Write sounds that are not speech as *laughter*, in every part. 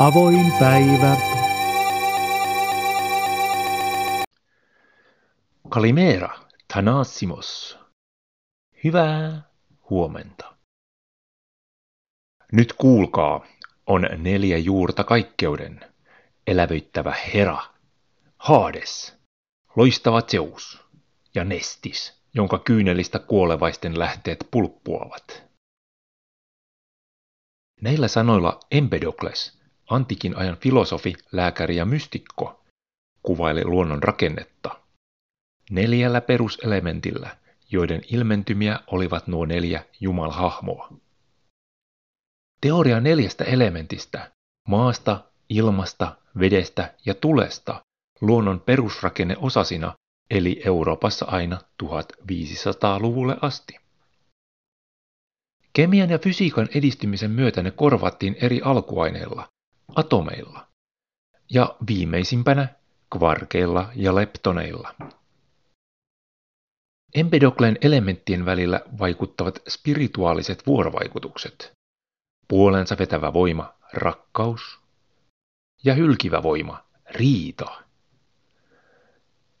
Avoin päivä. Kalimera, Thanassimos. Hyvää huomenta. Nyt kuulkaa, on neljä juurta kaikkeuden, elävyttävä Hera, Hades, loistava Zeus ja Nestis, jonka kyynelistä kuolevaisten lähteet pulppuavat. Näillä sanoilla Empedokles, antikin ajan filosofi, lääkäri ja mystikko, kuvaili luonnon rakennetta. Neljällä peruselementillä, joiden ilmentymiä olivat nuo neljä jumalhahmoa. Teoria neljästä elementistä, maasta, ilmasta, vedestä ja tulesta, luonnon perusrakenne osasina eli Euroopassa aina 1500-luvulle asti. Kemian ja fysiikan edistymisen myötä ne korvattiin eri alkuaineilla, atomeilla ja viimeisimpänä kvarkeilla ja leptoneilla. Empedokleen elementtien välillä vaikuttavat spirituaaliset vuorovaikutukset. Puolensa vetävä voima, rakkaus, ja hylkivä voima, riita.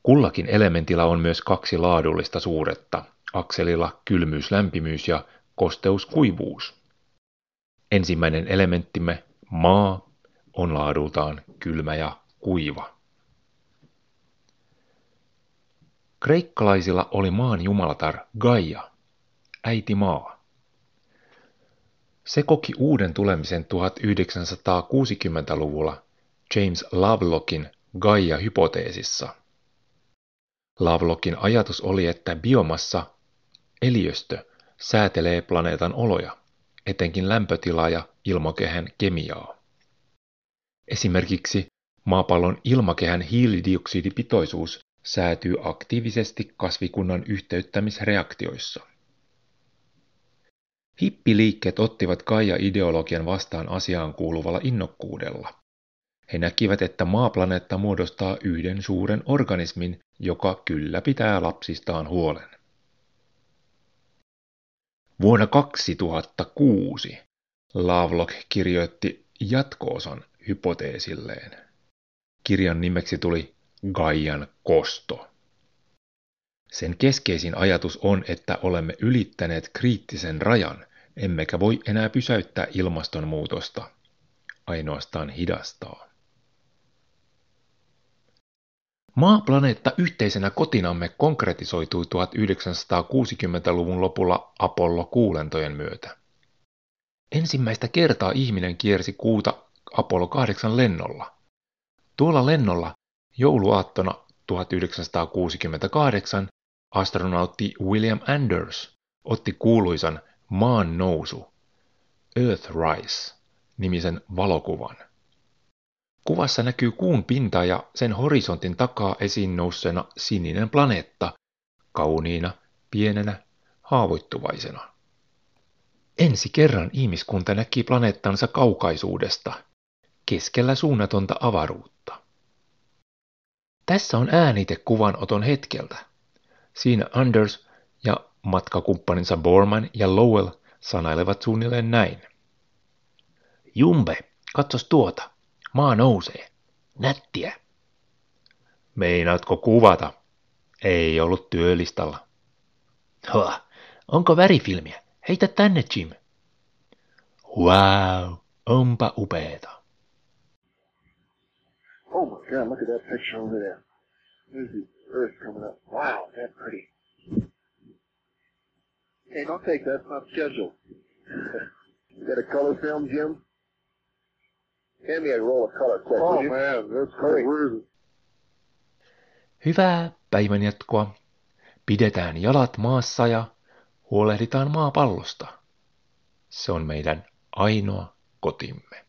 Kullakin elementillä on myös kaksi laadullista suuretta, akselilla kylmyys-lämpimyys ja kosteus-kuivuus. Ensimmäinen elementtimme, maa, on laadultaan kylmä ja kuiva. Kreikkalaisilla oli maan jumalatar Gaia, äiti maa. Se koki uuden tulemisen 1960-luvulla James Lovelockin Gaia-hypoteesissa. Lovelockin ajatus oli, että biomassa, eliöstö, säätelee planeetan oloja, etenkin lämpötilaa ja ilmakehän kemiaa. Esimerkiksi maapallon ilmakehän hiilidioksidipitoisuus säätyy aktiivisesti kasvikunnan yhteyttämisreaktioissa. Hippiliikkeet ottivat Gaia-ideologian vastaan asiaan kuuluvalla innokkuudella. He näkivät, että maaplaneetta muodostaa yhden suuren organismin, joka kyllä pitää lapsistaan huolen. Vuonna 2006 Lovelock kirjoitti jatkoosan hypoteesilleen. Kirjan nimeksi tuli Gaian kosto. Sen keskeisin ajatus on, että olemme ylittäneet kriittisen rajan, emmekä voi enää pysäyttää ilmastonmuutosta, ainoastaan hidastaa. Maaplaneetta yhteisenä kotinamme konkretisoitui 1960-luvun lopulla Apollo-kuulentojen myötä. Ensimmäistä kertaa ihminen kiersi kuuta Apollo 8 lennolla. Tuolla lennolla jouluaattona 1968 astronautti William Anders otti kuuluisan maan nousu Earthrise nimisen valokuvan. Kuvassa näkyy kuun pinta ja sen horisontin takaa esiin nousseena sininen planeetta, kauniina, pienenä, haavoittuvaisena. Ensi kerran ihmiskunta näki planeettansa kaukaisuudesta, keskellä suunnatonta avaruutta. Tässä on äänite kuvanoton hetkeltä. Siinä Anders ja matkakumppaninsa Borman ja Lowell sanailevat suunnilleen näin. Jumbe, katsos tuota. Maa nousee. Nättiä. Meinaatko kuvata? Ei ollut työlistalla. Ha, onko värifilmiä? Heitä tänne, Jim. Wow, onpa upeeta. God, look at that picture over there. There's the earth coming up. Wow, that's pretty. Hey, don't take that. It's not scheduled. *laughs* you got a color film, Jim? Hand me a roll of color quick. Oh man, that's great. Hyvää päivän jatkoa. Pidetään jalat maassa ja huolehditaan maapallosta. Se on meidän ainoa kotimme.